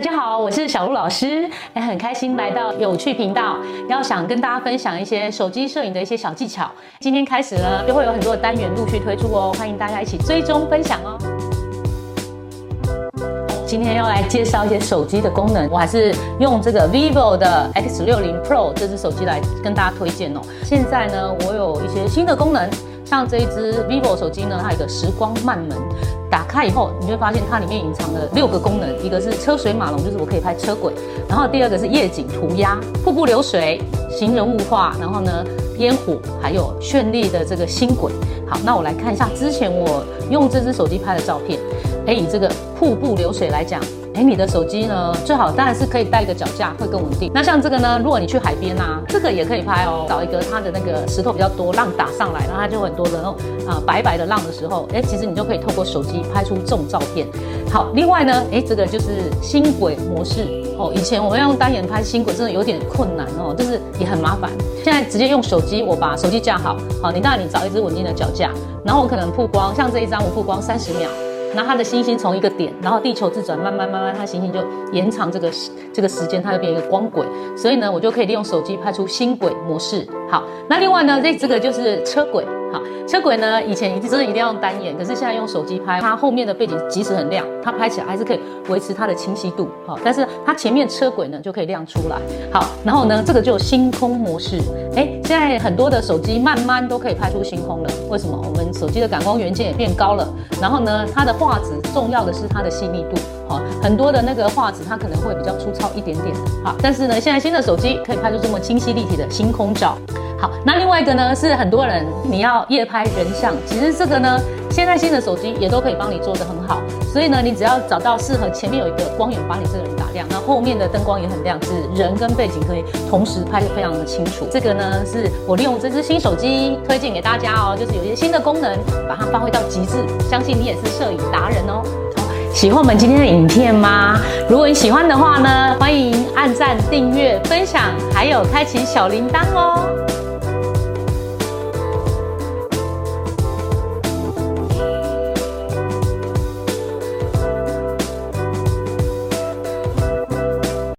大家好，我是小鹿老师，也很开心来到有趣频道，要想跟大家分享一些手机摄影的一些小技巧。今天开始呢，就会有很多的单元陆续推出哦，欢迎大家一起追踪分享哦。今天要来介绍一些手机的功能，我还是用这个 vivo 的 X60 Pro 这支手机来跟大家推荐哦。现在呢，我有一些新的功能，像这一支 vivo 手机呢，它有个时光慢门。打开以后，你就会发现它里面隐藏了六个功能，一个是车水马龙，就是我可以拍车轨；然后第二个是夜景涂鸦、瀑布流水、行人雾化，然后呢烟火，还有绚丽的这个星轨。好，那我来看一下之前我用这支手机拍的照片。诶，以这个瀑布流水来讲。哎，你的手机呢？最好当然是可以带一个脚架，会更稳定。那像这个呢，如果你去海边啊，这个也可以拍哦。找一个它的那个石头比较多，浪打上来，然后它就很多的那种啊白白的浪的时候，哎，其实你就可以透过手机拍出这种照片。好，另外呢，哎，这个就是星轨模式哦。以前我们要用单眼拍星轨，真的有点困难哦，就是也很麻烦。现在直接用手机，我把手机架好，好，你当然你找一支稳定的脚架，然后我可能曝光，像这一张我曝光三十秒。那它的星星从一个点，然后地球自转，慢慢慢慢，它星星就延长这个这个时间，它就变一个光轨。所以呢，我就可以利用手机拍出星轨模式。好，那另外呢，这这个就是车轨。好，车轨呢，以前一定真的一定要用单眼，可是现在用手机拍，它后面的背景即使很亮，它拍起来还是可以维持它的清晰度。好，但是它前面车轨呢就可以亮出来。好，然后呢，这个就星空模式。哎，现在很多的手机慢慢都可以拍出星空了。为什么？我们手机的感光元件也变高了。然后呢，它的画质重要的是它的细腻度。好，很多的那个画质它可能会比较粗糙一点点。好，但是呢，现在新的手机可以拍出这么清晰立体的星空照。好，那另外一个呢，是很多人你要夜拍人像，其实这个呢，现在新的手机也都可以帮你做得很好。所以呢，你只要找到适合前面有一个光源把你这个人打亮，那后面的灯光也很亮，是人跟背景可以同时拍得非常的清楚。这个呢，是我利用这支新手机推荐给大家哦，就是有一些新的功能，把它发挥到极致。相信你也是摄影达人哦。喜欢我们今天的影片吗？如果你喜欢的话呢，欢迎按赞、订阅、分享，还有开启小铃铛哦。